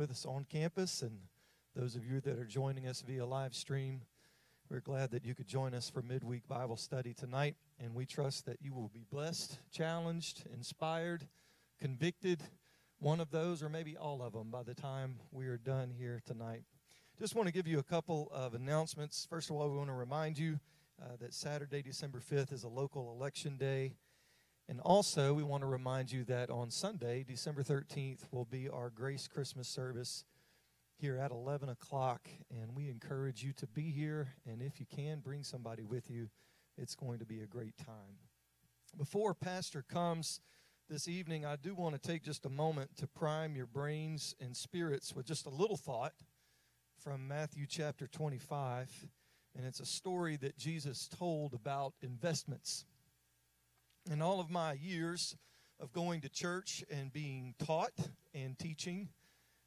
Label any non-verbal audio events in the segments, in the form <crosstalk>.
with us on campus and those of you that are joining us via live stream. We're glad that you could join us for midweek Bible study tonight, and we trust that you will be blessed, challenged, inspired, convicted, one of those or maybe all of them by the time we are done here tonight. Just want to give you a couple of announcements. First of all, we want to remind you uh, that Saturday, December 5th, is a local election day. And also, we want to remind you that on Sunday, December 13th, will be our Grace Christmas service here at 11 o'clock. And we encourage you to be here. And if you can, bring somebody with you. It's going to be a great time. Before Pastor comes this evening, I do want to take just a moment to prime your brains and spirits with just a little thought from Matthew chapter 25. And it's a story that Jesus told about investments. In all of my years of going to church and being taught and teaching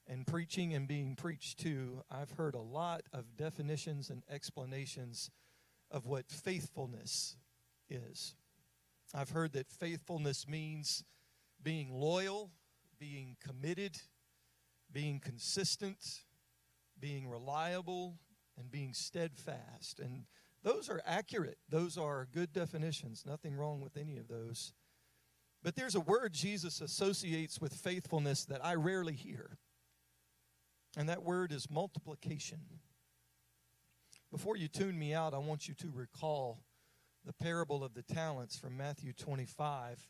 and preaching and being preached to, I've heard a lot of definitions and explanations of what faithfulness is. I've heard that faithfulness means being loyal, being committed, being consistent, being reliable, and being steadfast. And those are accurate. Those are good definitions. Nothing wrong with any of those. But there's a word Jesus associates with faithfulness that I rarely hear. And that word is multiplication. Before you tune me out, I want you to recall the parable of the talents from Matthew 25.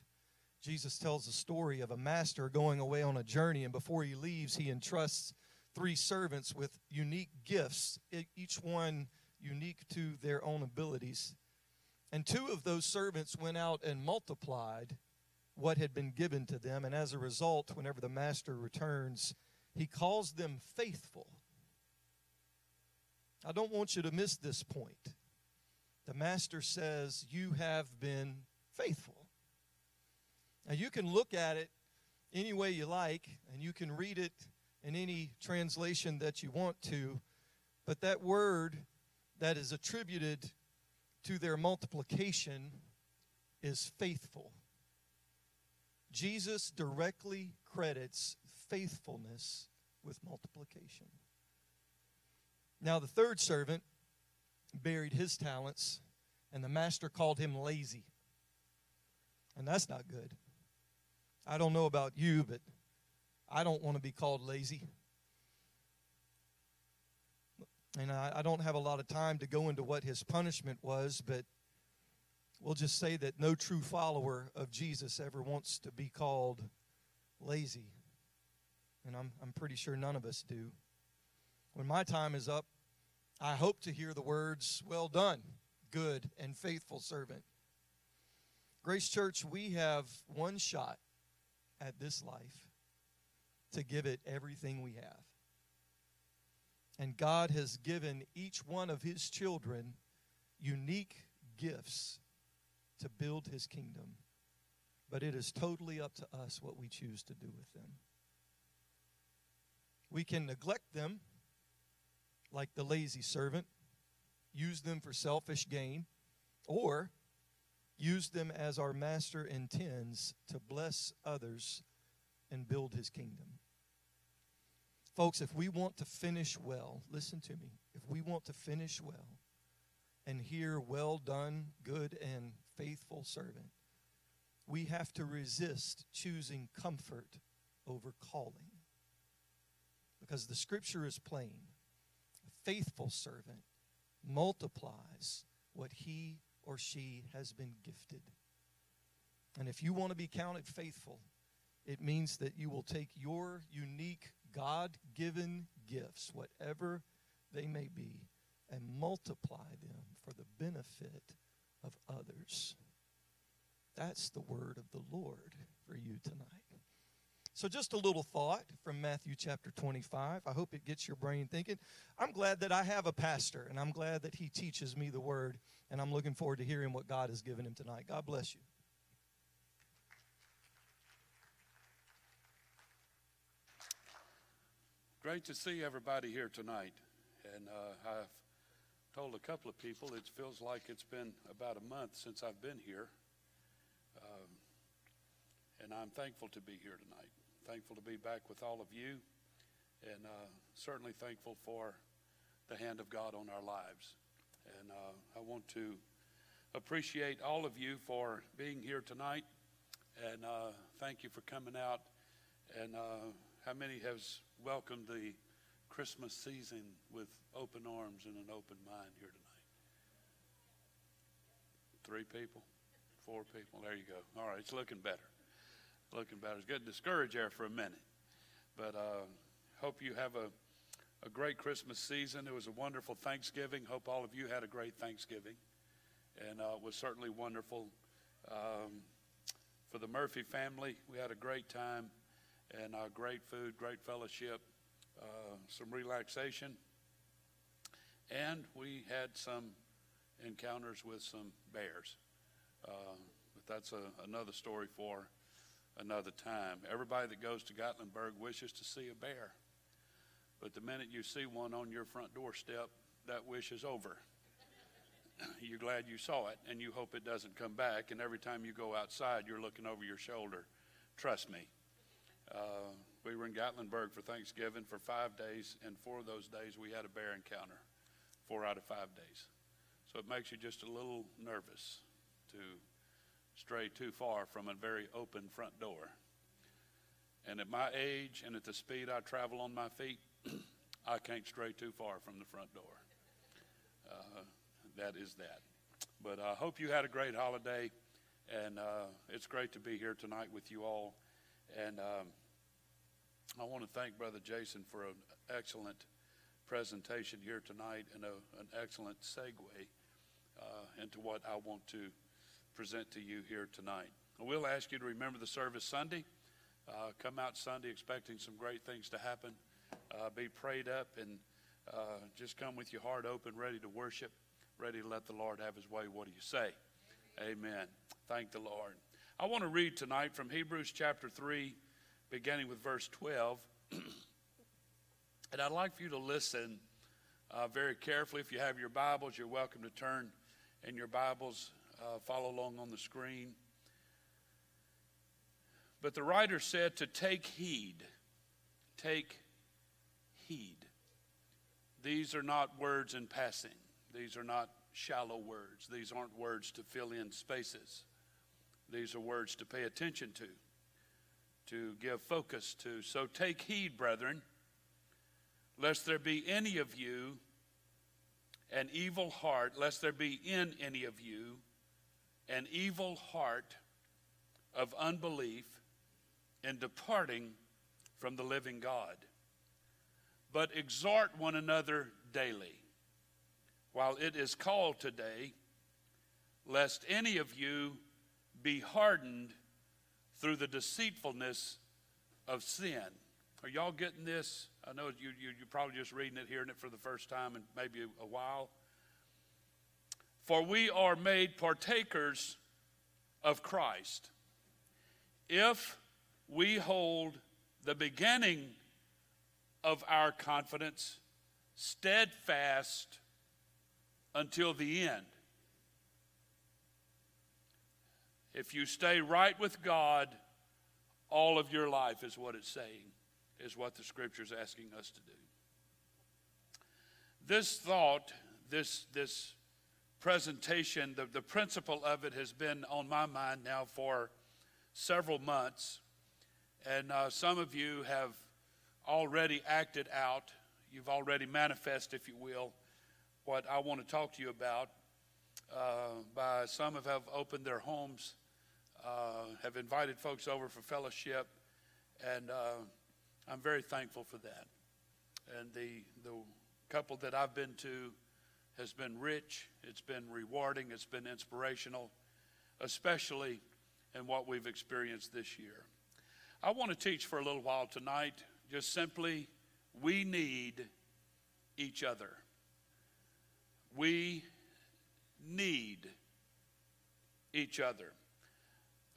Jesus tells the story of a master going away on a journey, and before he leaves, he entrusts three servants with unique gifts, each one unique to their own abilities. And two of those servants went out and multiplied what had been given to them. And as a result, whenever the master returns, he calls them faithful. I don't want you to miss this point. The master says, You have been faithful. Now, you can look at it any way you like, and you can read it in any translation that you want to, but that word that is attributed to their multiplication is faithful. Jesus directly credits faithfulness with multiplication. Now, the third servant buried his talents, and the master called him lazy. And that's not good. I don't know about you, but I don't want to be called lazy. And I, I don't have a lot of time to go into what his punishment was, but we'll just say that no true follower of Jesus ever wants to be called lazy. And I'm, I'm pretty sure none of us do. When my time is up, I hope to hear the words, Well done, good and faithful servant. Grace Church, we have one shot at this life to give it everything we have. And God has given each one of his children unique gifts to build his kingdom. But it is totally up to us what we choose to do with them. We can neglect them like the lazy servant, use them for selfish gain, or use them as our master intends to bless others and build his kingdom. Folks, if we want to finish well, listen to me. If we want to finish well and hear, well done, good and faithful servant, we have to resist choosing comfort over calling. Because the scripture is plain a faithful servant multiplies what he or she has been gifted. And if you want to be counted faithful, it means that you will take your unique God given gifts, whatever they may be, and multiply them for the benefit of others. That's the word of the Lord for you tonight. So, just a little thought from Matthew chapter 25. I hope it gets your brain thinking. I'm glad that I have a pastor, and I'm glad that he teaches me the word, and I'm looking forward to hearing what God has given him tonight. God bless you. Great to see everybody here tonight. And uh, I've told a couple of people it feels like it's been about a month since I've been here. Um, and I'm thankful to be here tonight. Thankful to be back with all of you and uh, certainly thankful for the hand of God on our lives. And uh, I want to appreciate all of you for being here tonight, and uh, thank you for coming out. And uh, how many has welcomed the Christmas season with open arms and an open mind here tonight? Three people, four people. There you go. All right, it's looking better. Looking better. It's getting discouraged there for a minute, but uh, hope you have a a great Christmas season. It was a wonderful Thanksgiving. Hope all of you had a great Thanksgiving. And uh, it was certainly wonderful. Um, for the Murphy family, we had a great time and uh, great food, great fellowship, uh, some relaxation. And we had some encounters with some bears. Uh, but that's a, another story for another time. Everybody that goes to Gatlinburg wishes to see a bear. But the minute you see one on your front doorstep, that wish is over. <laughs> you're glad you saw it, and you hope it doesn't come back. And every time you go outside, you're looking over your shoulder. Trust me. Uh, we were in Gatlinburg for Thanksgiving for five days, and four of those days we had a bear encounter. Four out of five days. So it makes you just a little nervous to stray too far from a very open front door. And at my age and at the speed I travel on my feet, <clears throat> I can't stray too far from the front door. Uh, that is that. But I hope you had a great holiday, and uh, it's great to be here tonight with you all. And um, I want to thank Brother Jason for an excellent presentation here tonight and a, an excellent segue uh, into what I want to present to you here tonight. I will ask you to remember the service Sunday. Uh, come out Sunday expecting some great things to happen uh, be prayed up and uh, just come with your heart open, ready to worship, ready to let the Lord have his way. What do you say? Amen. Amen. Thank the Lord. I want to read tonight from Hebrews chapter 3, beginning with verse 12. <clears throat> and I'd like for you to listen uh, very carefully. If you have your Bibles, you're welcome to turn in your Bibles, uh, follow along on the screen. But the writer said to take heed, take heed. These are not words in passing, these are not shallow words, these aren't words to fill in spaces. These are words to pay attention to, to give focus to. So take heed, brethren, lest there be any of you an evil heart, lest there be in any of you an evil heart of unbelief in departing from the living God but exhort one another daily, while it is called today, lest any of you be hardened through the deceitfulness of sin. Are y'all getting this? I know you, you, you're probably just reading it, hearing it for the first time in maybe a while. For we are made partakers of Christ if we hold the beginning of our confidence steadfast until the end. If you stay right with God, all of your life is what it's saying, is what the scripture is asking us to do. This thought, this, this presentation, the, the principle of it has been on my mind now for several months. And uh, some of you have already acted out, you've already manifest, if you will, what I want to talk to you about. Uh, by some have opened their homes, uh, have invited folks over for fellowship, and uh, I'm very thankful for that. And the the couple that I've been to has been rich. It's been rewarding. It's been inspirational, especially in what we've experienced this year. I want to teach for a little while tonight just simply, we need each other. We need each other.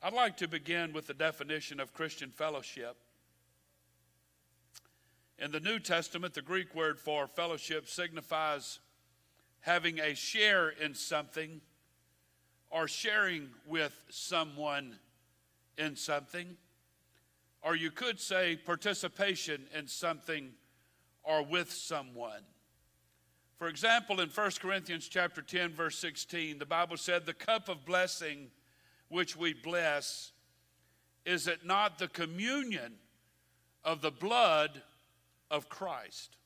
I'd like to begin with the definition of Christian fellowship. In the New Testament, the Greek word for fellowship signifies having a share in something or sharing with someone in something or you could say participation in something or with someone. For example, in 1 Corinthians chapter 10 verse 16, the Bible said, "The cup of blessing which we bless is it not the communion of the blood of Christ?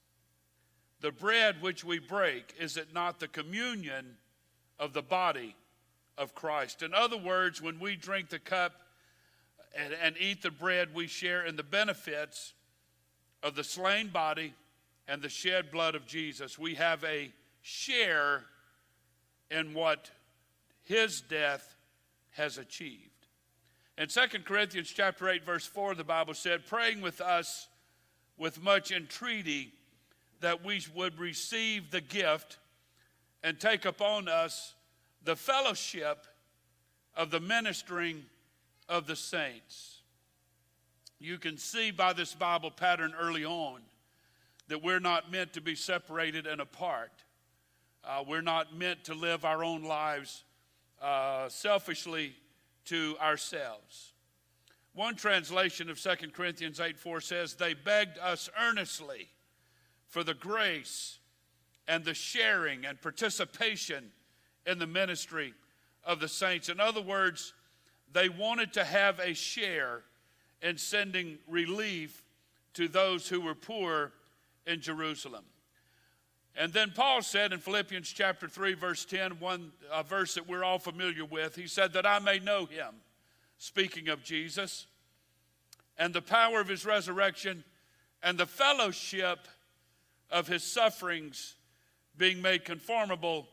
The bread which we break is it not the communion of the body of Christ?" In other words, when we drink the cup and, and eat the bread, we share in the benefits of the slain body and the shed blood of Jesus. We have a share in what his death has achieved. In 2 Corinthians chapter 8 verse 4 the Bible said praying with us with much entreaty that we would receive the gift and take upon us the fellowship of the ministering of the saints. You can see by this Bible pattern early on that we're not meant to be separated and apart. Uh, we're not meant to live our own lives uh, selfishly to ourselves. One translation of 2 Corinthians 8 4 says, They begged us earnestly for the grace and the sharing and participation in the ministry of the saints. In other words, they wanted to have a share in sending relief to those who were poor in Jerusalem. And then Paul said in Philippians chapter 3, verse 10, one a verse that we're all familiar with, he said, That I may know him, speaking of Jesus, and the power of his resurrection, and the fellowship of his sufferings, being made conformable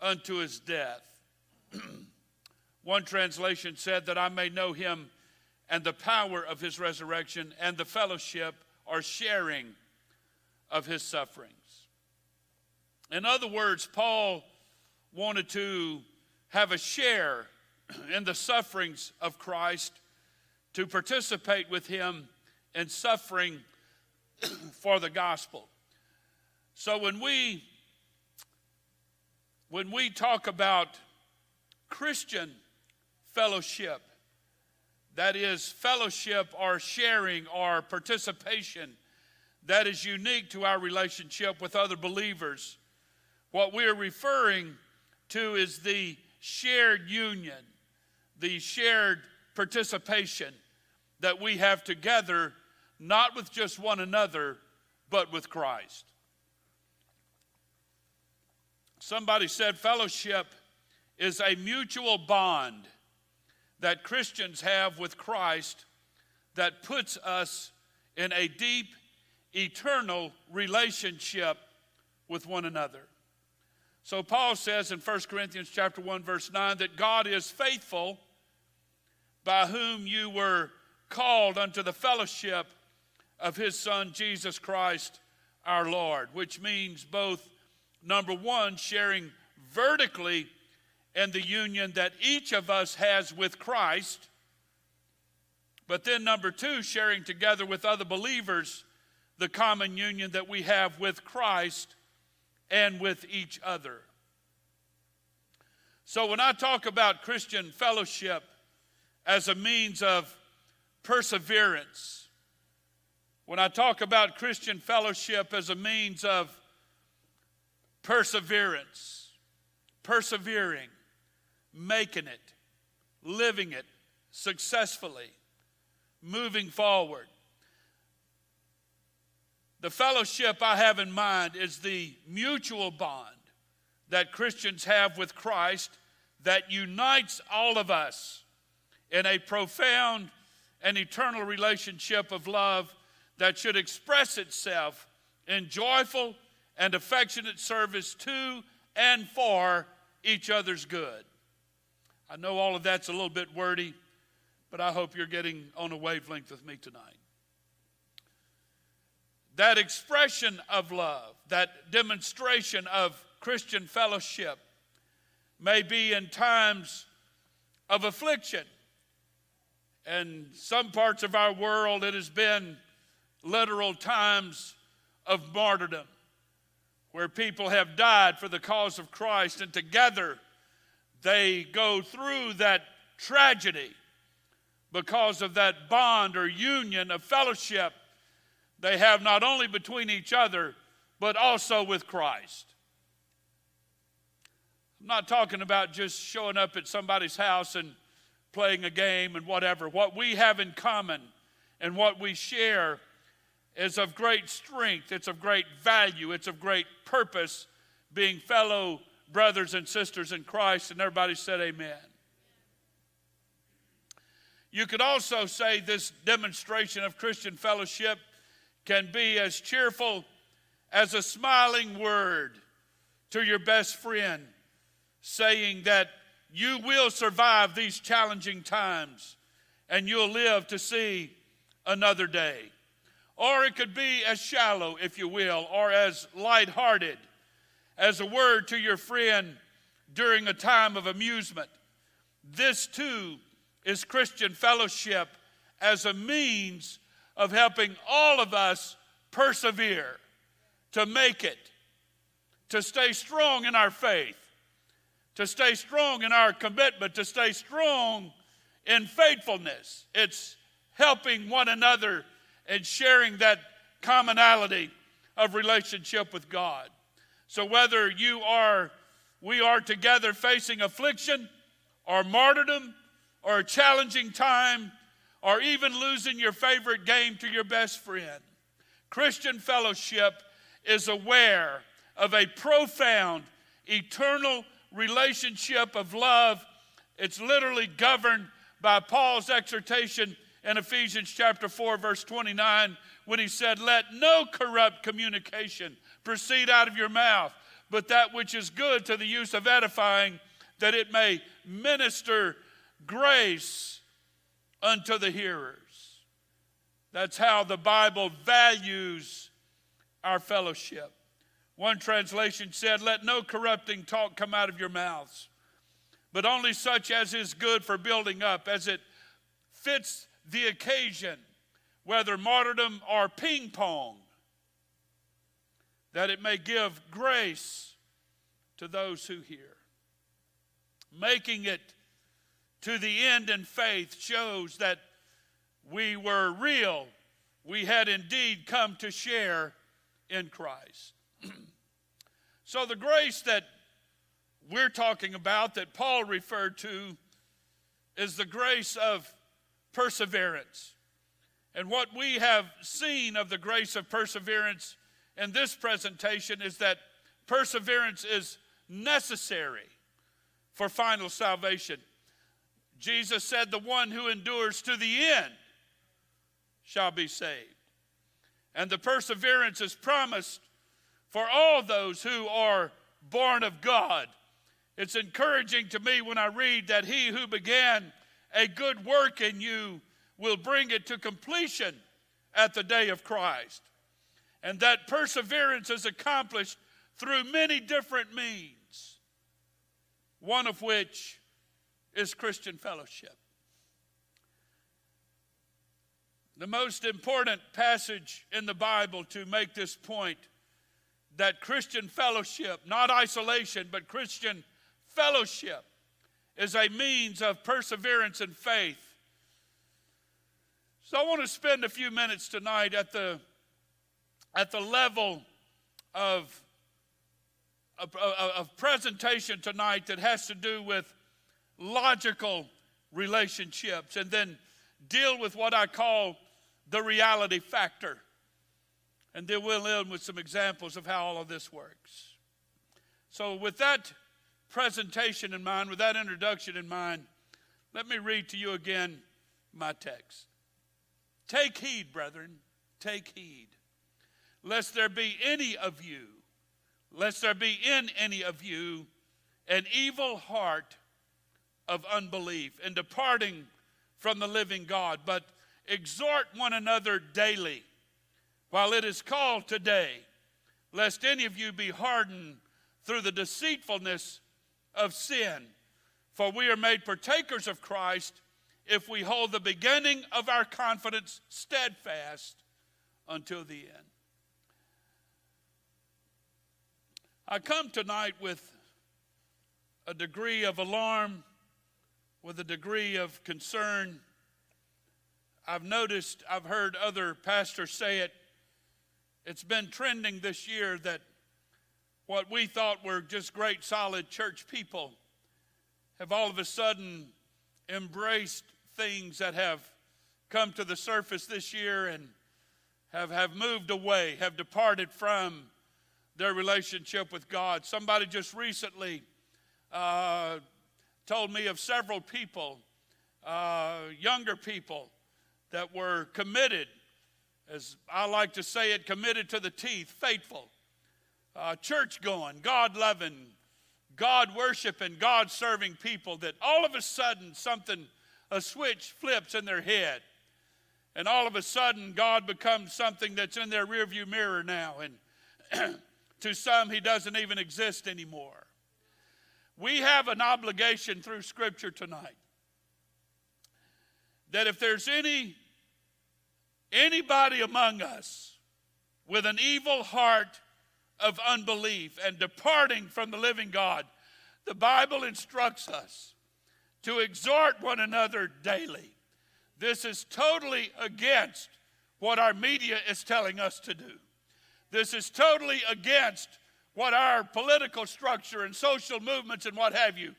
unto his death. <clears throat> One translation said that I may know him and the power of his resurrection and the fellowship or sharing of his sufferings. In other words, Paul wanted to have a share in the sufferings of Christ, to participate with him in suffering <clears throat> for the gospel. So when we when we talk about Christian fellowship. That is, fellowship or sharing or participation that is unique to our relationship with other believers. What we're referring to is the shared union, the shared participation that we have together, not with just one another, but with Christ. Somebody said fellowship is a mutual bond that Christians have with Christ that puts us in a deep, eternal relationship with one another. So Paul says in 1 Corinthians chapter 1 verse 9 that God is faithful by whom you were called unto the fellowship of his son Jesus Christ our Lord, which means both number 1 sharing vertically and the union that each of us has with Christ. But then, number two, sharing together with other believers the common union that we have with Christ and with each other. So, when I talk about Christian fellowship as a means of perseverance, when I talk about Christian fellowship as a means of perseverance, persevering, making it, living it successfully, moving forward. The fellowship I have in mind is the mutual bond that Christians have with Christ that unites all of us in a profound and eternal relationship of love that should express itself in joyful and affectionate service to and for each other's good. I know all of that's a little bit wordy, but I hope you're getting on a wavelength with me tonight. That expression of love, that demonstration of Christian fellowship, may be in times of affliction. In some parts of our world, it has been literal times of martyrdom where people have died for the cause of Christ, and together they go through that tragedy because of that bond or union of fellowship they have not only between each other, but also with Christ. I'm not talking about just showing up at somebody's house and playing a game and whatever. What we have in common and what we share is of great strength, it's of great value, it's of great purpose, being fellow brothers and sisters in Christ. And everybody said, Amen. You could also say this demonstration of Christian fellowship can be as cheerful as a smiling word to your best friend, saying that you will survive these challenging times and you'll live to see another day. Or it could be as shallow, if you will, or as lighthearted as a word to your friend during a time of amusement. This too is Christian fellowship as a means of helping all of us persevere, to make it, to stay strong in our faith, to stay strong in our commitment, to stay strong in faithfulness. It's helping one another and sharing that commonality of relationship with God. So whether you are we are together facing affliction or martyrdom or a challenging time or even losing your favorite game to your best friend. Christian fellowship is aware of a profound eternal relationship of love. It's literally governed by Paul's exhortation in Ephesians chapter 4, verse 29, when he said, Let no corrupt communication proceed out of your mouth, but that which is good to the use of edifying, that it may minister grace unto the hearers. That's how the Bible values our fellowship. One translation said, Let no corrupting talk come out of your mouths, but only such as is good for building up, as it fits the occasion, whether martyrdom or ping pong, that it may give grace to those who hear. Making it to the end in faith shows that we were real. We had indeed come to share in Christ. <clears throat> so, the grace that we're talking about, that Paul referred to, is the grace of perseverance. And what we have seen of the grace of perseverance in this presentation is that perseverance is necessary for final salvation. Jesus said, The one who endures to the end shall be saved. And the perseverance is promised for all those who are born of God. It's encouraging to me when I read that he who began a good work in you will bring it to completion at the day of Christ. And that perseverance is accomplished through many different means, one of which is Christian fellowship. The most important passage in the Bible to make this point that Christian fellowship, not isolation, but Christian fellowship, is a means of perseverance and faith. So I want to spend a few minutes tonight at the, at the level of, of, of presentation tonight that has to do with logical relationships and then deal with what I call the reality factor. And then we'll end with some examples of how all of this works. So, with that presentation in mind, with that introduction in mind, let me read to you again my text. Take heed, brethren, take heed, lest there be any of you, lest there be in any of you an evil heart of unbelief and departing from the living God, but exhort one another daily while it is called today, lest any of you be hardened through the deceitfulness of sin. For we are made partakers of Christ if we hold the beginning of our confidence steadfast until the end. I come tonight with a degree of alarm, with a degree of concern. I've noticed, I've heard other pastors say it, It's been trending this year that what we thought were just great, solid church people have all of a sudden embraced things that have come to the surface this year and have, have moved away, have departed from their relationship with God. Somebody just recently uh, told me of several people, uh, younger people, that were committed, as I like to say it, committed to the teeth, faithful, uh, church going, God loving, God worshiping, God serving people that all of a sudden something, a switch flips in their head. And all of a sudden, God becomes something that's in their rearview mirror now. And <clears throat> to some, He doesn't even exist anymore. We have an obligation through Scripture tonight that if there's any anybody among us with an evil heart of unbelief and departing from the living God, the Bible instructs us to exhort one another daily. This is totally against what our media is telling us to do. This is totally against what our political structure and social movements and what have you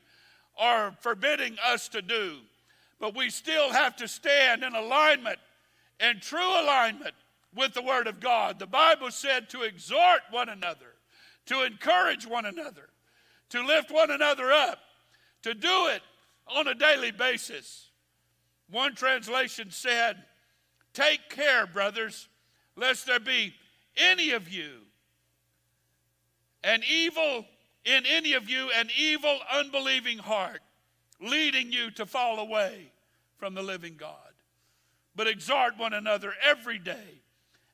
are forbidding us to do. But we still have to stand in alignment, in true alignment with the Word of God. The Bible said to exhort one another, to encourage one another, to lift one another up, to do it on a daily basis. One translation said, Take care, brothers, lest there be any of you an evil in any of you an evil unbelieving heart leading you to fall away from the living God. But exhort one another every day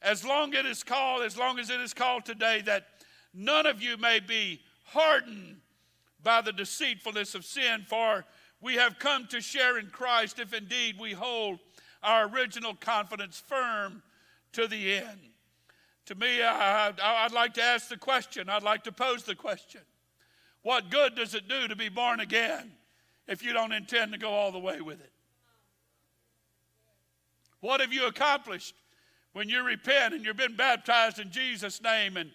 as long as it is called as long as it is called today that none of you may be hardened by the deceitfulness of sin for we have come to share in Christ if indeed we hold our original confidence firm to the end to me, I, would like to ask the question, I'd like to pose the question What good does it do to be born again if you don't intend to go all the way with it? What have you accomplished when you repent and you've been baptized in Jesus' name and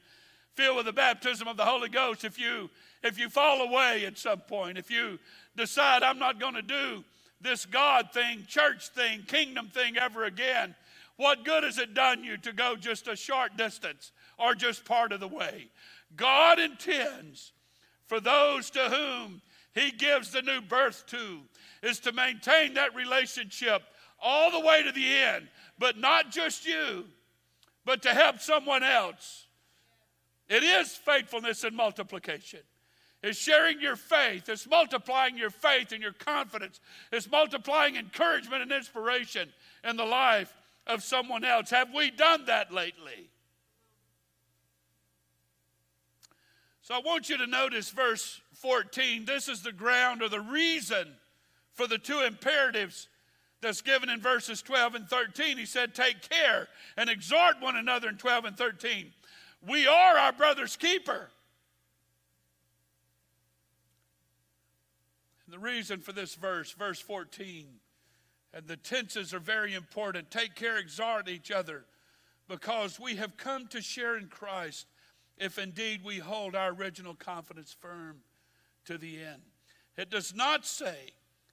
filled with the baptism of the Holy Ghost? If you if you fall away at some point, if you decide I'm not going to do this God thing, church thing, kingdom thing ever again, what good has it done you to go just a short distance or just part of the way? God intends for those to whom He gives the new birth to is to maintain that relationship all the way to the end, but not just you, but to help someone else. It is faithfulness and multiplication. It's sharing your faith. It's multiplying your faith and your confidence. It's multiplying encouragement and inspiration in the life of someone else. Have we done that lately? So I want you to notice verse 14. This is the ground or the reason for the two imperatives that's given in verses 12 and 13. He said, Take care and exhort one another in 12 and 13. We are our brother's keeper. And the reason for this verse, verse 14, and the tenses are very important. Take care, exhort each other, because we have come to share in Christ if indeed we hold our original confidence firm to the end. It does not say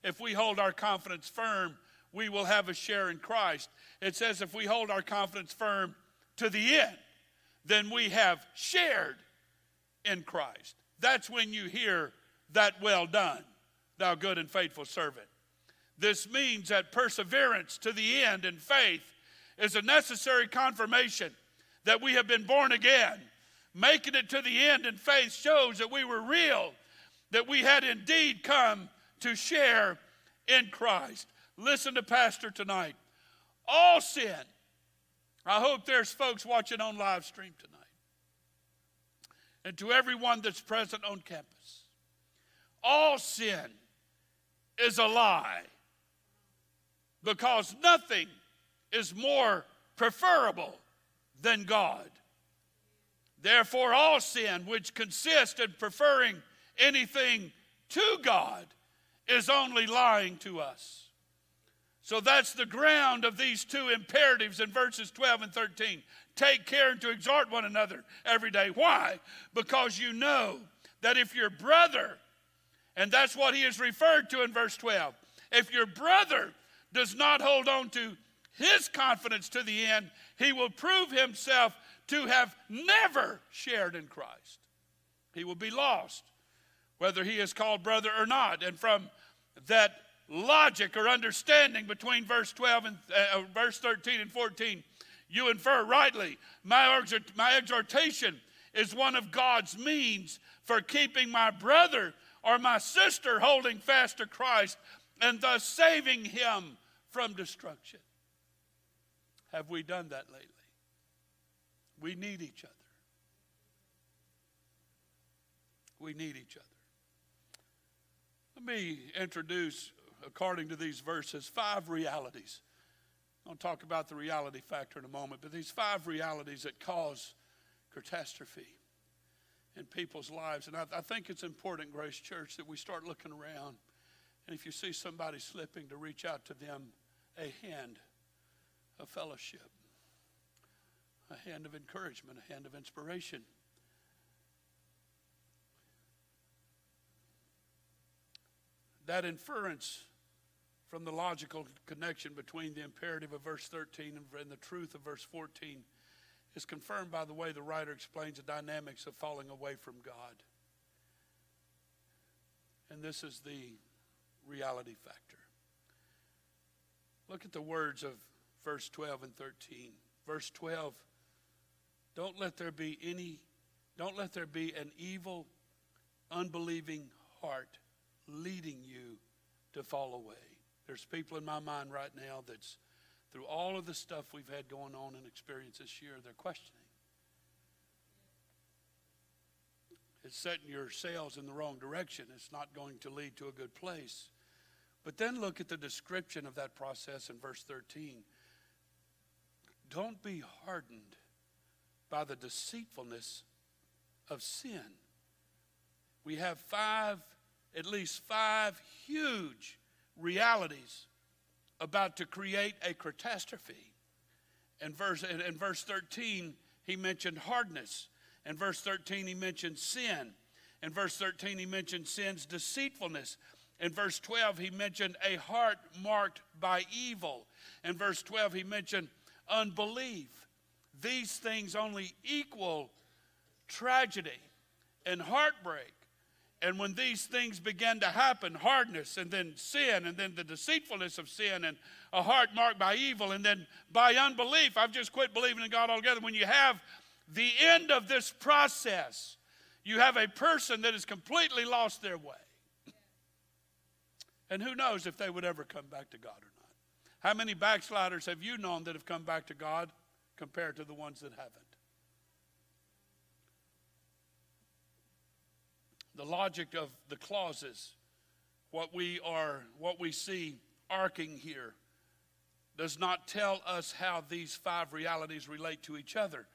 if we hold our confidence firm, we will have a share in Christ. It says if we hold our confidence firm to the end, then we have shared in Christ. That's when you hear that well done, thou good and faithful servant. This means that perseverance to the end in faith is a necessary confirmation that we have been born again. Making it to the end in faith shows that we were real, that we had indeed come to share in Christ. Listen to Pastor tonight. All sin, I hope there's folks watching on live stream tonight, and to everyone that's present on campus, all sin is a lie because nothing is more preferable than God. Therefore, all sin, which consists in preferring anything to God, is only lying to us. So that's the ground of these two imperatives in verses 12 and 13. Take care and to exhort one another every day. Why? Because you know that if your brother, and that's what he is referred to in verse 12, if your brother does not hold on to his confidence to the end, he will prove himself to have never shared in Christ. He will be lost, whether he is called brother or not. And from that logic or understanding between verse 12 and uh, verse 13 and 14, you infer rightly my, my exhortation is one of God's means for keeping my brother or my sister holding fast to Christ and thus saving him from destruction. Have we done that lately? We need each other. We need each other. Let me introduce, according to these verses, five realities. I'll talk about the reality factor in a moment, but these five realities that cause catastrophe in people's lives. And I, I think it's important, Grace Church, that we start looking around. And if you see somebody slipping, to reach out to them a hand of fellowship, a hand of encouragement, a hand of inspiration. That inference from the logical connection between the imperative of verse 13 and the truth of verse 14 is confirmed by the way the writer explains the dynamics of falling away from God. And this is the reality factor. Look at the words of verse 12 and 13. Verse 12 Don't let there be any, don't let there be an evil, unbelieving heart leading you to fall away. There's people in my mind right now that's through all of the stuff we've had going on and experience this year, they're questioning. It's setting your sails in the wrong direction. It's not going to lead to a good place. But then look at the description of that process in verse 13. Don't be hardened by the deceitfulness of sin. We have five, at least five huge realities about to create a catastrophe. In verse, in verse 13, he mentioned hardness. In verse 13, he mentioned sin. In verse 13, he mentioned sin's deceitfulness. In verse 12, he mentioned a heart marked by evil. In verse 12, he mentioned unbelief. These things only equal tragedy and heartbreak and when these things begin to happen hardness, and then sin, and then the deceitfulness of sin, and a heart marked by evil, and then by unbelief, I've just quit believing in God altogether. When you have the end of this process, you have a person that has completely lost their way. And who knows if they would ever come back to God or not. How many backsliders have you known that have come back to God compared to the ones that haven't? the logic of the clauses, what we are, what we see arcing here, does not tell us how these five realities relate to each other.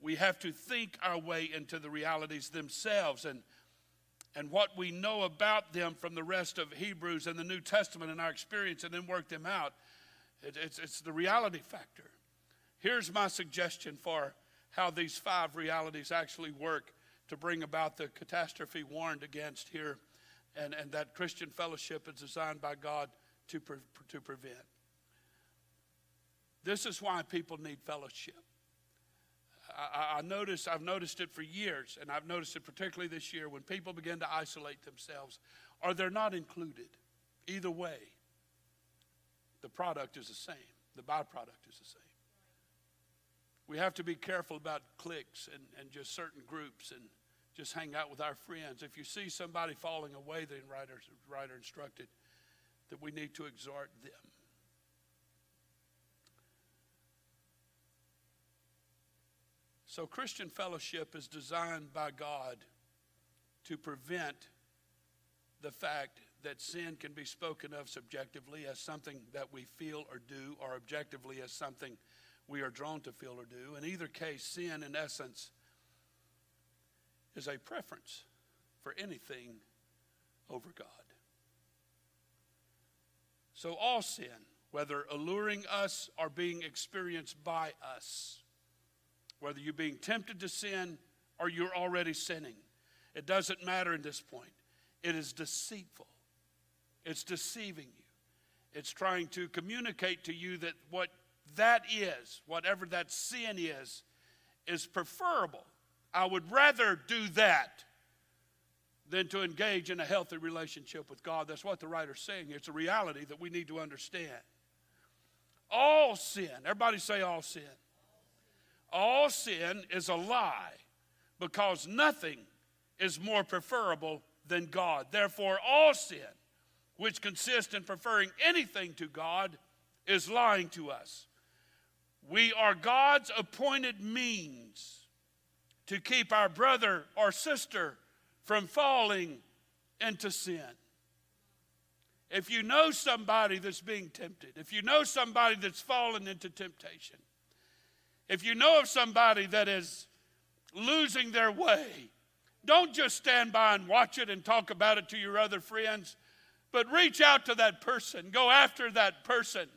We have to think our way into the realities themselves and, and what we know about them from the rest of Hebrews and the New Testament and our experience and then work them out. It, it's, it's the reality factor. Here's my suggestion for how these five realities actually work to bring about the catastrophe warned against here, and, and that Christian fellowship is designed by God to, pre- to prevent. This is why people need fellowship. I, I notice, I've noticed it for years, and I've noticed it particularly this year when people begin to isolate themselves or they're not included. Either way, the product is the same, the byproduct is the same. We have to be careful about cliques and, and just certain groups and just hang out with our friends. If you see somebody falling away, then writer, writer instructed that we need to exhort them. So, Christian fellowship is designed by God to prevent the fact that sin can be spoken of subjectively as something that we feel or do, or objectively as something we are drawn to feel or do. In either case, sin, in essence, is a preference for anything over God. So all sin, whether alluring us or being experienced by us, whether you're being tempted to sin or you're already sinning, it doesn't matter in this point. It is deceitful, it's deceiving you. It's trying to communicate to you that what that is, whatever that sin is, is preferable. I would rather do that than to engage in a healthy relationship with God. That's what the writer's saying. It's a reality that we need to understand. All sin, everybody say all sin. All sin is a lie because nothing is more preferable than God. Therefore, all sin, which consists in preferring anything to God, is lying to us. We are God's appointed means to keep our brother or sister from falling into sin. If you know somebody that's being tempted, if you know somebody that's fallen into temptation, if you know of somebody that is losing their way, don't just stand by and watch it and talk about it to your other friends, but reach out to that person. Go after that person.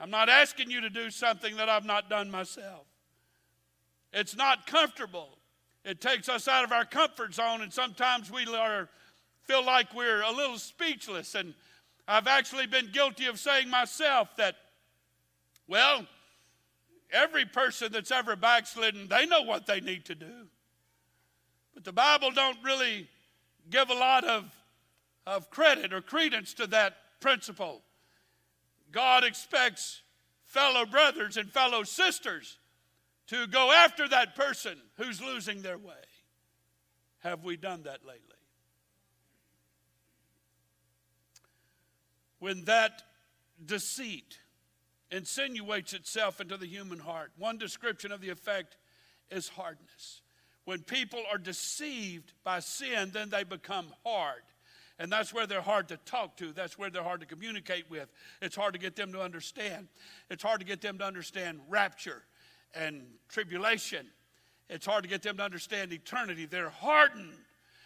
I'm not asking you to do something that I've not done myself. It's not comfortable. It takes us out of our comfort zone, and sometimes we are, feel like we're a little speechless. And I've actually been guilty of saying myself that, well, every person that's ever backslidden, they know what they need to do. But the Bible don't really give a lot of, of credit or credence to that principle. God expects fellow brothers and fellow sisters to go after that person who's losing their way. Have we done that lately? When that deceit insinuates itself into the human heart, one description of the effect is hardness. When people are deceived by sin, then they become hard. And that's where they're hard to talk to. That's where they're hard to communicate with. It's hard to get them to understand. It's hard to get them to understand rapture and tribulation. It's hard to get them to understand eternity. They're hardened.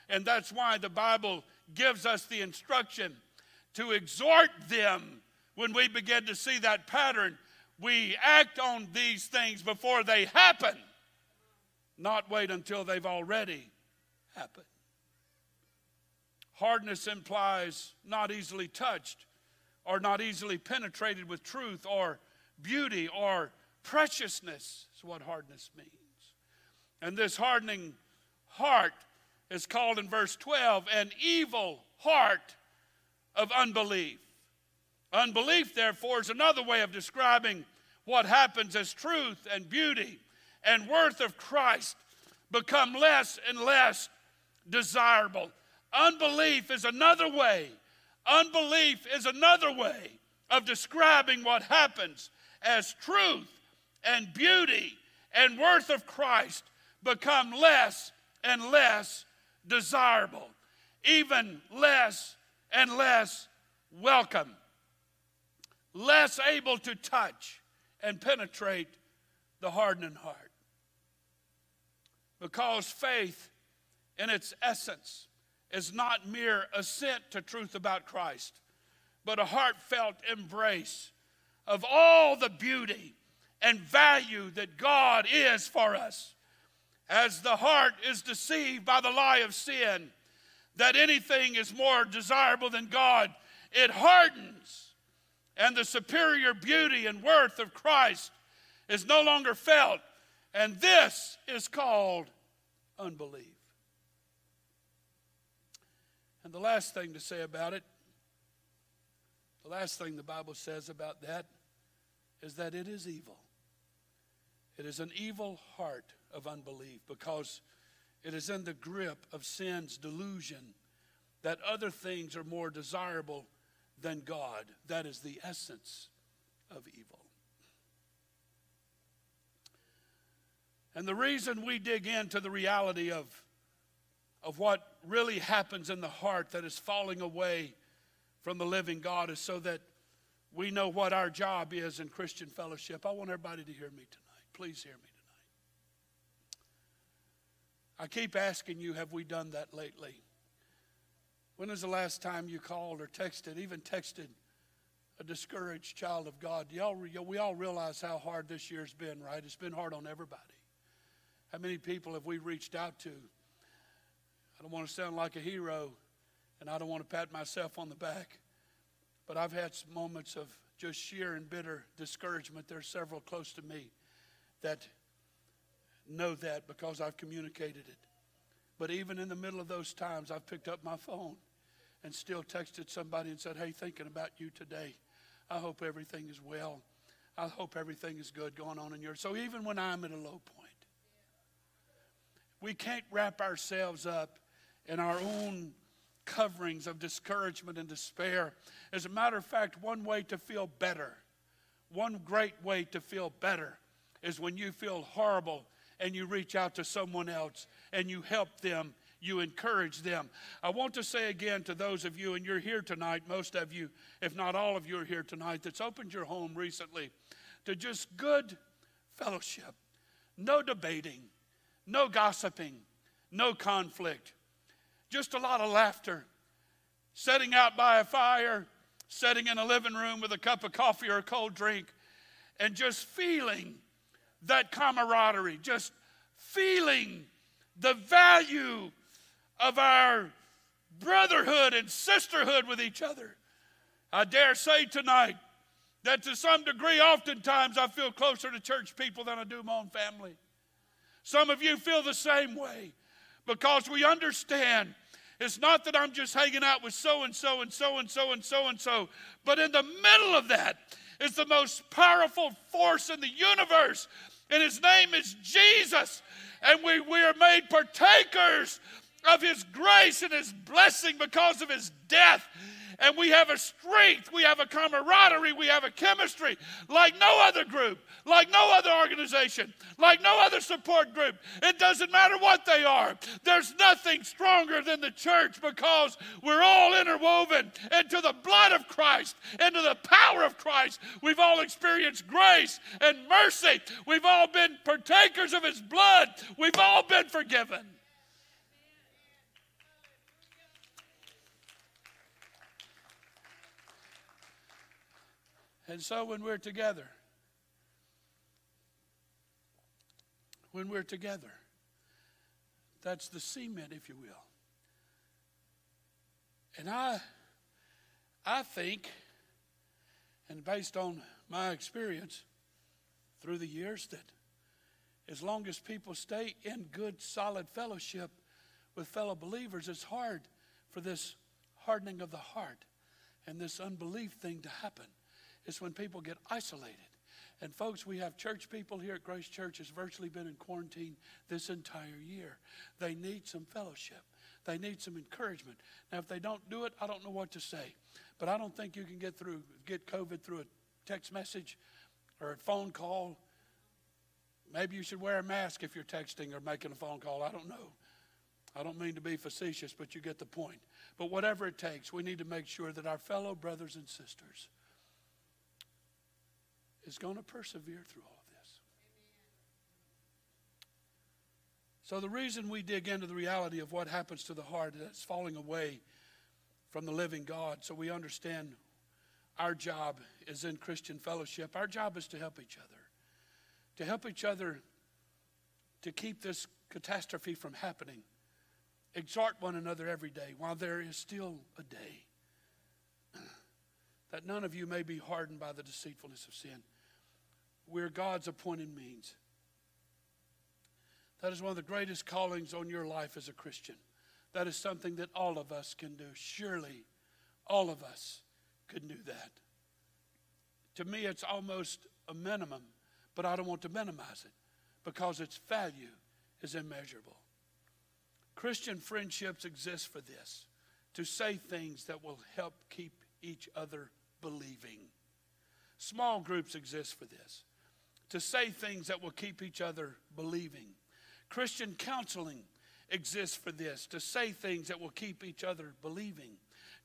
And that's why the Bible gives us the instruction to exhort them when we begin to see that pattern. We act on these things before they happen, not wait until they've already happened. Hardness implies not easily touched or not easily penetrated with truth or beauty or Preciousness is what hardness means. And this hardening heart is called in verse 12 an evil heart of unbelief. Unbelief, therefore, is another way of describing what happens as truth and beauty and worth of Christ become less and less desirable. Unbelief is another way. Unbelief is another way of describing what happens as truth and beauty and worth of Christ become less and less desirable, even less and less welcome, less able to touch and penetrate the hardening heart. Because faith, in its essence, is not mere assent to truth about Christ, but a heartfelt embrace of all the beauty and value that God is for us. As the heart is deceived by the lie of sin, that anything is more desirable than God, it hardens. And the superior beauty and worth of Christ is no longer felt. And this is called unbelief. And the last thing to say about it, the last thing the Bible says about that is that it is evil. It is an evil heart of unbelief because it is in the grip of sin's delusion that other things are more desirable than God. That is the essence of evil. And the reason we dig into the reality of, of what really happens in the heart that is falling away from the living God is so that we know what our job is in Christian fellowship. I want everybody to hear me tonight. Please hear me tonight. I keep asking you, have we done that lately? When was the last time you called or texted, even texted a discouraged child of God. Y'all, we all realize how hard this year's been, right? It's been hard on everybody. How many people have we reached out to? I don't want to sound like a hero, and I don't want to pat myself on the back, but I've had some moments of just sheer and bitter discouragement. There's several close to me that know that because I've communicated it. But even in the middle of those times, I've picked up my phone and still texted somebody and said, Hey, thinking about you today. I hope everything is well. I hope everything is good going on in yours. So even when I'm at a low point, we can't wrap ourselves up in our own coverings of discouragement and despair. As a matter of fact, one way to feel better, one great way to feel better is when you feel horrible and you reach out to someone else and you help them you encourage them. I want to say again to those of you, and you're here tonight, most of you, if not all of you, are here tonight, that's opened your home recently to just good fellowship, no debating, no gossiping, no conflict, just a lot of laughter, sitting out by a fire, sitting in a living room with a cup of coffee or a cold drink, and just feeling that camaraderie, just feeling the value of our brotherhood and sisterhood with each other. I dare say tonight that to some degree, oftentimes I feel closer to church people than I do my own family. Some of you feel the same way because we understand it's not that I'm just hanging out with so and so and so and so and so and so, but in the middle of that is the most powerful force in the universe, and his name is Jesus. And we, we are made partakers of His grace and His blessing because of His death. And we have a strength, we have a camaraderie, we have a chemistry like no other group, like no other organization, like no other support group. It doesn't matter what they are. There's nothing stronger than the church because we're all interwoven into the blood of Christ, into the power of Christ. We've all experienced grace and mercy. We've all been partakers of His blood. We've all been forgiven. And so when we're together, when we're together, that's the cement, if you will. And I, I think, and based on my experience through the years, that as long as people stay in good, solid fellowship with fellow believers, it's hard for this hardening of the heart and this unbelief thing to happen is when people get isolated. And folks, we have church people here at Grace Church has virtually been in quarantine this entire year. They need some fellowship. They need some encouragement. Now, if they don't do it, I don't know what to say. But I don't think you can get through get COVID through a text message or a phone call. Maybe you should wear a mask if you're texting or making a phone call. I don't know. I don't mean to be facetious, but you get the point. But whatever it takes, we need to make sure that our fellow brothers and sisters is going to persevere through all of this. So, the reason we dig into the reality of what happens to the heart that's falling away from the living God, so we understand our job is in Christian fellowship. Our job is to help each other, to help each other to keep this catastrophe from happening. Exhort one another every day while there is still a day, <clears throat> that none of you may be hardened by the deceitfulness of sin we're God's appointed means. That is one of the greatest callings on your life as a Christian. That is something that all of us can do. Surely, all of us could do that. To me, it's almost a minimum, but I don't want to minimize it because its value is immeasurable. Christian friendships exist for this to say things that will help keep each other believing. Small groups exist for this to say things that will keep each other believing. Christian counseling exists for this to say things that will keep each other believing.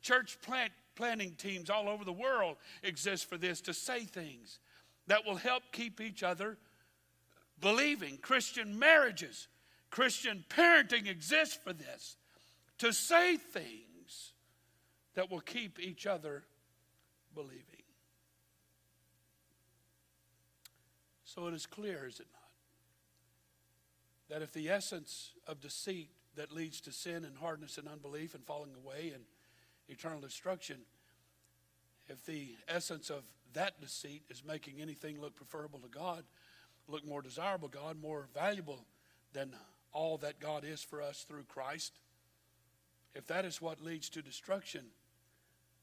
Church plant, planning teams all over the world exist for this to say things that will help keep each other believing. Christian marriages, Christian parenting exists for this to say things that will keep each other believing. So it is clear, is it not? That if the essence of deceit that leads to sin and hardness and unbelief and falling away and eternal destruction, if the essence of that deceit is making anything look preferable to God, look more desirable God, more valuable than all that God is for us through Christ, if that is what leads to destruction,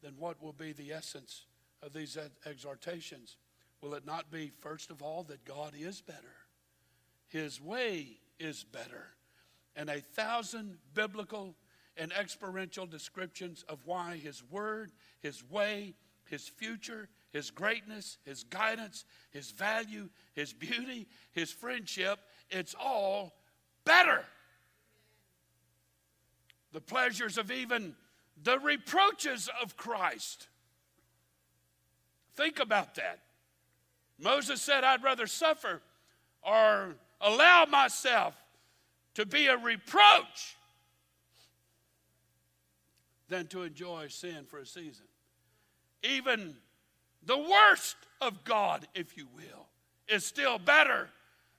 then what will be the essence of these exhortations? Will it not be, first of all, that God is better? His way is better. And a thousand biblical and experiential descriptions of why His word, His way, His future, His greatness, His guidance, His value, His beauty, His friendship, it's all better. The pleasures of even the reproaches of Christ. Think about that. Moses said, I'd rather suffer or allow myself to be a reproach than to enjoy sin for a season. Even the worst of God, if you will, is still better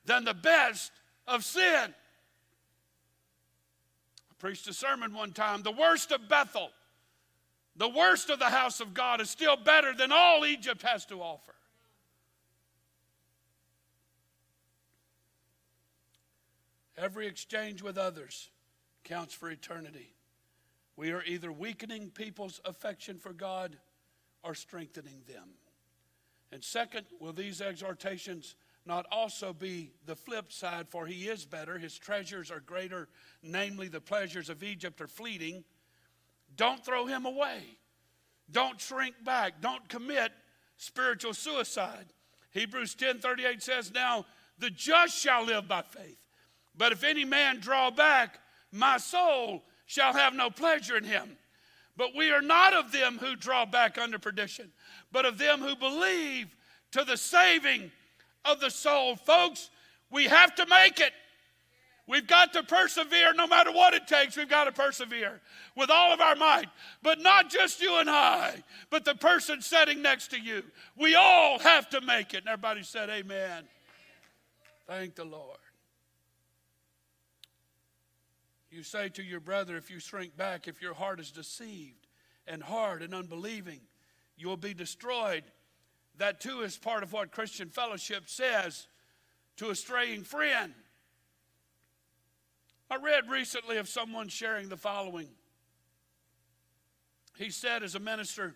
than the best of sin. I preached a sermon one time the worst of Bethel, the worst of the house of God is still better than all Egypt has to offer. Every exchange with others counts for eternity. We are either weakening people's affection for God or strengthening them. And second, will these exhortations not also be the flip side? For he is better, his treasures are greater, namely, the pleasures of Egypt are fleeting. Don't throw him away. Don't shrink back. Don't commit spiritual suicide. Hebrews 10 38 says, Now the just shall live by faith. But if any man draw back, my soul shall have no pleasure in him. But we are not of them who draw back under perdition, but of them who believe to the saving of the soul. Folks, we have to make it. We've got to persevere no matter what it takes. We've got to persevere with all of our might. But not just you and I, but the person sitting next to you. We all have to make it. And everybody said, Amen. Thank the Lord. You say to your brother, if you shrink back, if your heart is deceived and hard and unbelieving, you will be destroyed. That too is part of what Christian fellowship says to a straying friend. I read recently of someone sharing the following. He said, as a minister,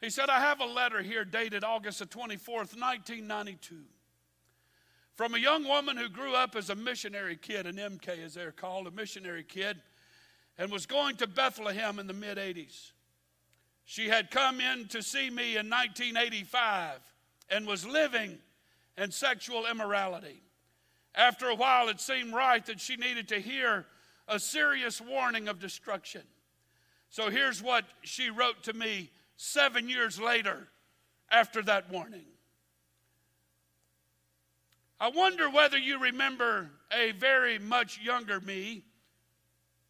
he said, I have a letter here dated August the 24th, 1992 from a young woman who grew up as a missionary kid, an MK as they're called, a missionary kid, and was going to Bethlehem in the mid 80s. She had come in to see me in 1985 and was living in sexual immorality. After a while, it seemed right that she needed to hear a serious warning of destruction. So here's what she wrote to me seven years later after that warning. I wonder whether you remember a very much younger me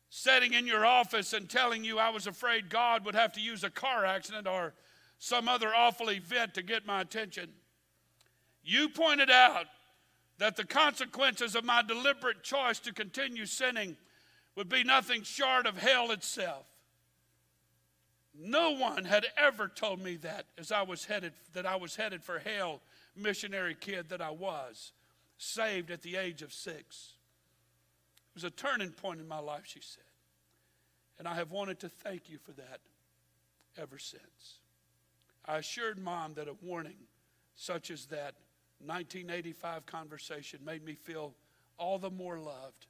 sitting in your office and telling you I was afraid God would have to use a car accident or some other awful event to get my attention. You pointed out that the consequences of my deliberate choice to continue sinning would be nothing short of hell itself. No one had ever told me that as I was headed that I was headed for hell, missionary kid that I was saved at the age of six. It was a turning point in my life, she said. And I have wanted to thank you for that ever since. I assured mom that a warning such as that 1985 conversation made me feel all the more loved.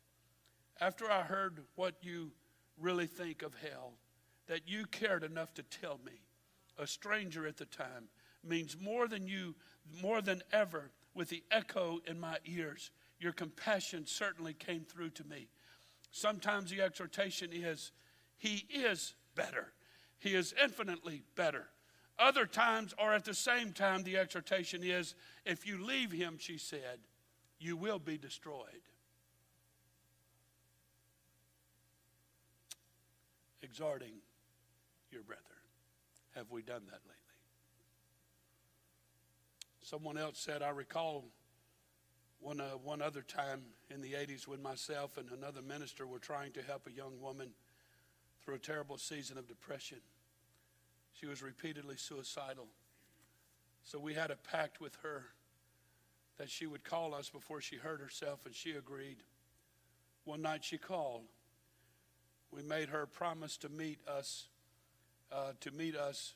After I heard what you really think of hell, that you cared enough to tell me, a stranger at the time, means more than you, more than ever with the echo in my ears. Your compassion certainly came through to me. Sometimes the exhortation is, He is better. He is infinitely better. Other times, or at the same time, the exhortation is, If you leave Him, she said, you will be destroyed. Exhorting your brother. Have we done that lately? Someone else said, I recall One, uh, one other time in the 80s when myself and another minister were trying to help a young woman through a terrible season of depression. She was repeatedly suicidal. So we had a pact with her that she would call us before she hurt herself, and she agreed. One night she called. We made her promise to meet us, uh, to meet us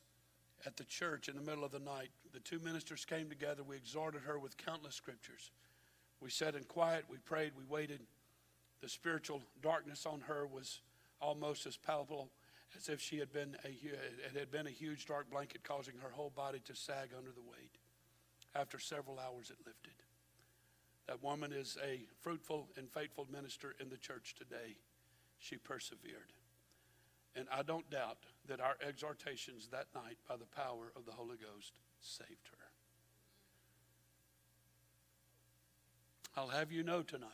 at the church in the middle of the night. The two ministers came together. We exhorted her with countless scriptures. We sat in quiet. We prayed. We waited. The spiritual darkness on her was almost as palpable as if she had been a, it had been a huge dark blanket causing her whole body to sag under the weight. After several hours, it lifted. That woman is a fruitful and faithful minister in the church today. She persevered. And I don't doubt that our exhortations that night by the power of the Holy Ghost saved her. I'll have you know tonight,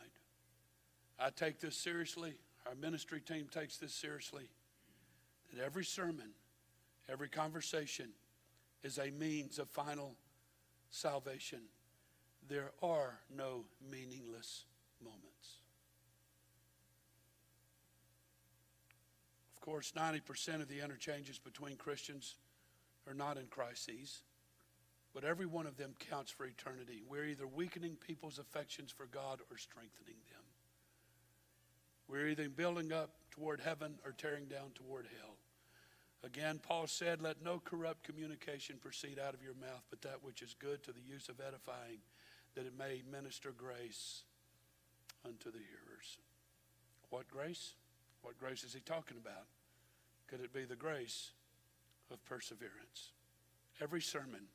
I take this seriously. Our ministry team takes this seriously. That every sermon, every conversation is a means of final salvation. There are no meaningless moments. Of course, 90% of the interchanges between Christians are not in crises, but every one of them counts for eternity. We're either weakening people's affections for God or strengthening them. We're either building up toward heaven or tearing down toward hell. Again, Paul said, Let no corrupt communication proceed out of your mouth, but that which is good to the use of edifying, that it may minister grace unto the hearers. What grace? What grace is he talking about? Could it be the grace of perseverance? Every sermon,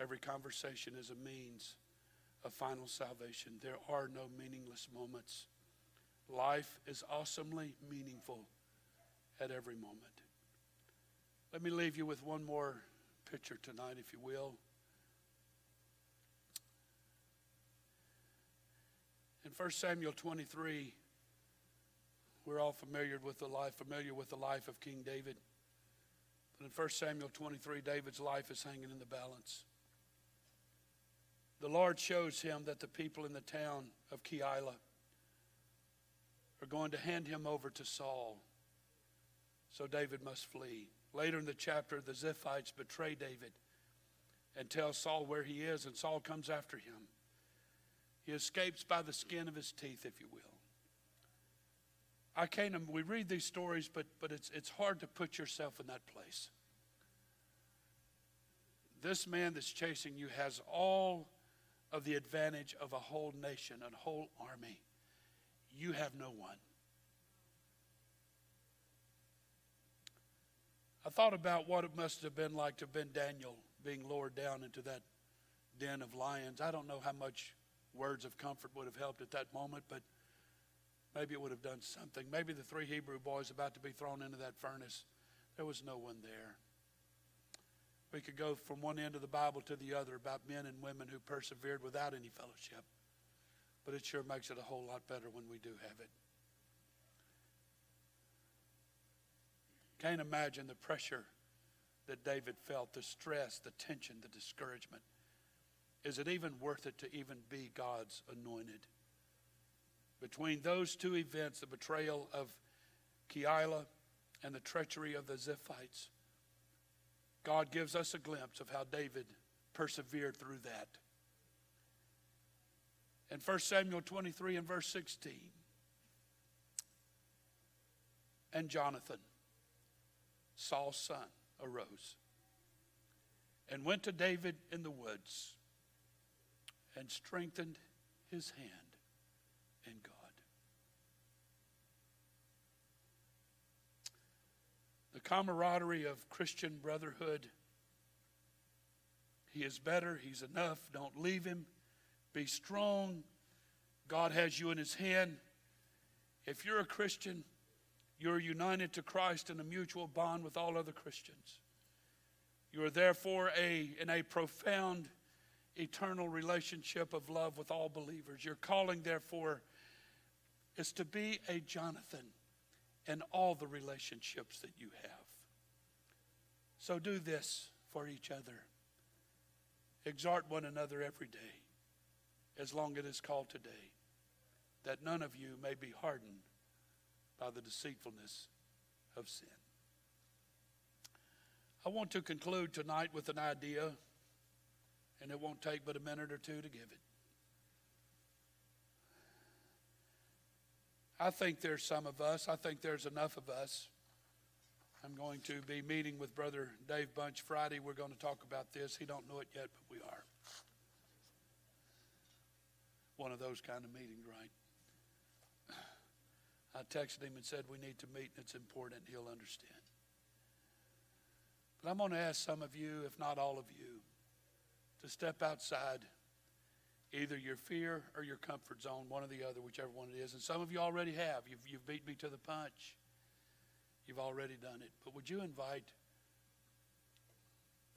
every conversation is a means of final salvation. There are no meaningless moments. Life is awesomely meaningful at every moment. Let me leave you with one more picture tonight, if you will. In 1 Samuel 23, we're all familiar with the life, familiar with the life of King David. But in 1 Samuel 23, David's life is hanging in the balance. The Lord shows him that the people in the town of Keilah are going to hand him over to Saul. So David must flee. Later in the chapter, the Ziphites betray David and tell Saul where he is, and Saul comes after him. He escapes by the skin of his teeth, if you will. I can't, we read these stories, but, but it's, it's hard to put yourself in that place. This man that's chasing you has all of the advantage of a whole nation, a whole army. You have no one. I thought about what it must have been like to have been Daniel being lowered down into that den of lions. I don't know how much words of comfort would have helped at that moment, but maybe it would have done something. Maybe the three Hebrew boys about to be thrown into that furnace, there was no one there. We could go from one end of the Bible to the other about men and women who persevered without any fellowship, but it sure makes it a whole lot better when we do have it. Can't imagine the pressure that David felt, the stress, the tension, the discouragement. Is it even worth it to even be God's anointed? Between those two events, the betrayal of Keilah and the treachery of the Ziphites, God gives us a glimpse of how David persevered through that. In 1 Samuel 23 and verse 16, and Jonathan, Saul's son, arose and went to David in the woods and strengthened his hand in God. The camaraderie of Christian brotherhood. He is better. He's enough. Don't leave him. Be strong. God has you in his hand. If you're a Christian, you're united to Christ in a mutual bond with all other Christians. You are therefore a, in a profound, eternal relationship of love with all believers. Your calling, therefore, is to be a Jonathan in all the relationships that you have. So do this for each other. Exhort one another every day. as long as it is called today, that none of you may be hardened by the deceitfulness of sin. I want to conclude tonight with an idea, and it won't take but a minute or two to give it. I think there's some of us, I think there's enough of us. I'm going to be meeting with Brother Dave Bunch Friday. We're going to talk about this. He don't know it yet, but we are. One of those kind of meetings, right? I texted him and said we need to meet and it's important. He'll understand. But I'm going to ask some of you, if not all of you, to step outside either your fear or your comfort zone, one or the other, whichever one it is. And some of you already have. You've, you've beat me to the punch. You've already done it. But would you invite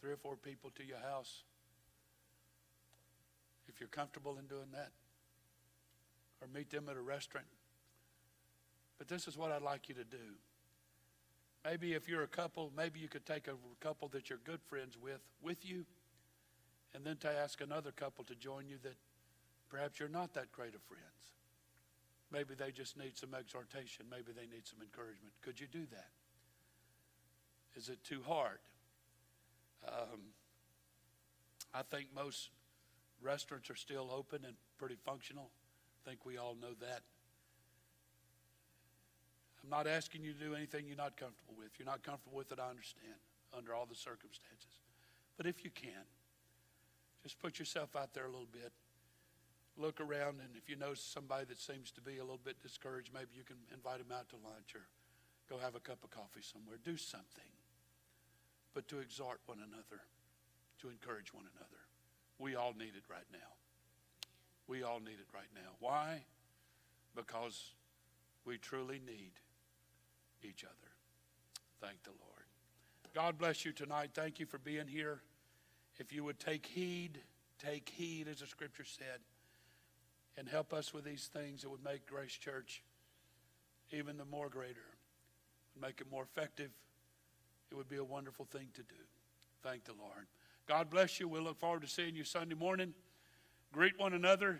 three or four people to your house if you're comfortable in doing that? Or meet them at a restaurant? But this is what I'd like you to do. Maybe if you're a couple, maybe you could take a couple that you're good friends with with you, and then to ask another couple to join you that perhaps you're not that great of friends. Maybe they just need some exhortation. Maybe they need some encouragement. Could you do that? Is it too hard? Um, I think most restaurants are still open and pretty functional. I think we all know that. I'm not asking you to do anything you're not comfortable with. If you're not comfortable with it, I understand under all the circumstances. But if you can, just put yourself out there a little bit. Look around, and if you know somebody that seems to be a little bit discouraged, maybe you can invite them out to lunch or go have a cup of coffee somewhere. Do something. But to exhort one another, to encourage one another. We all need it right now. We all need it right now. Why? Because we truly need each other. Thank the Lord. God bless you tonight. Thank you for being here. If you would take heed, take heed, as the scripture said, and help us with these things that would make Grace Church even the more greater, make it more effective, it would be a wonderful thing to do. Thank the Lord. God bless you. We'll look forward to seeing you Sunday morning. Greet one another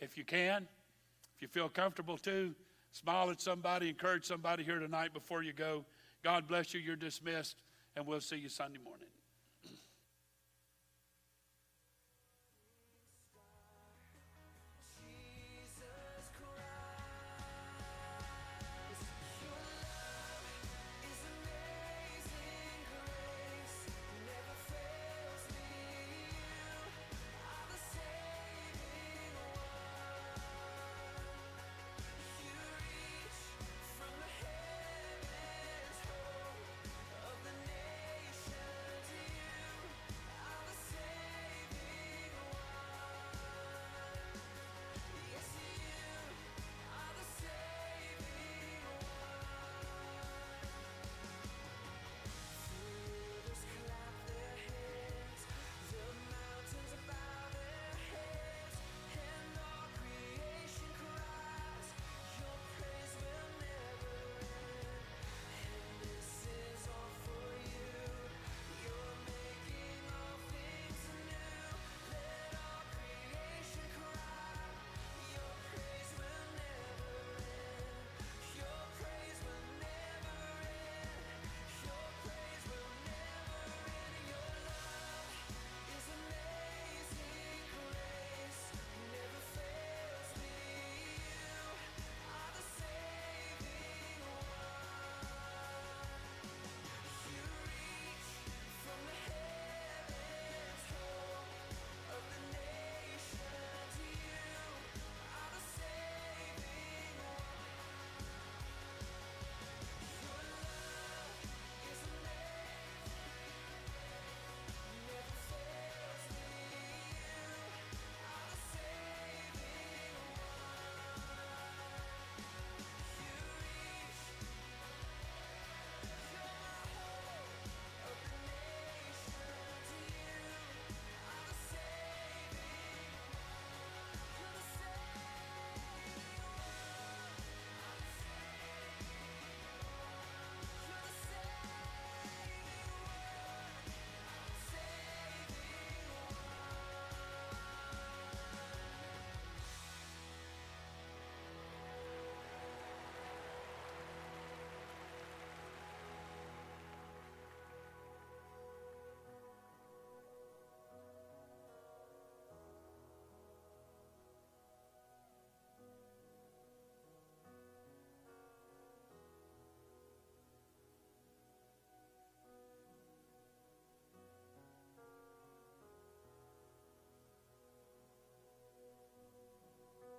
if you can, if you feel comfortable to. Smile at somebody, encourage somebody here tonight before you go. God bless you. You're dismissed, and we'll see you Sunday morning.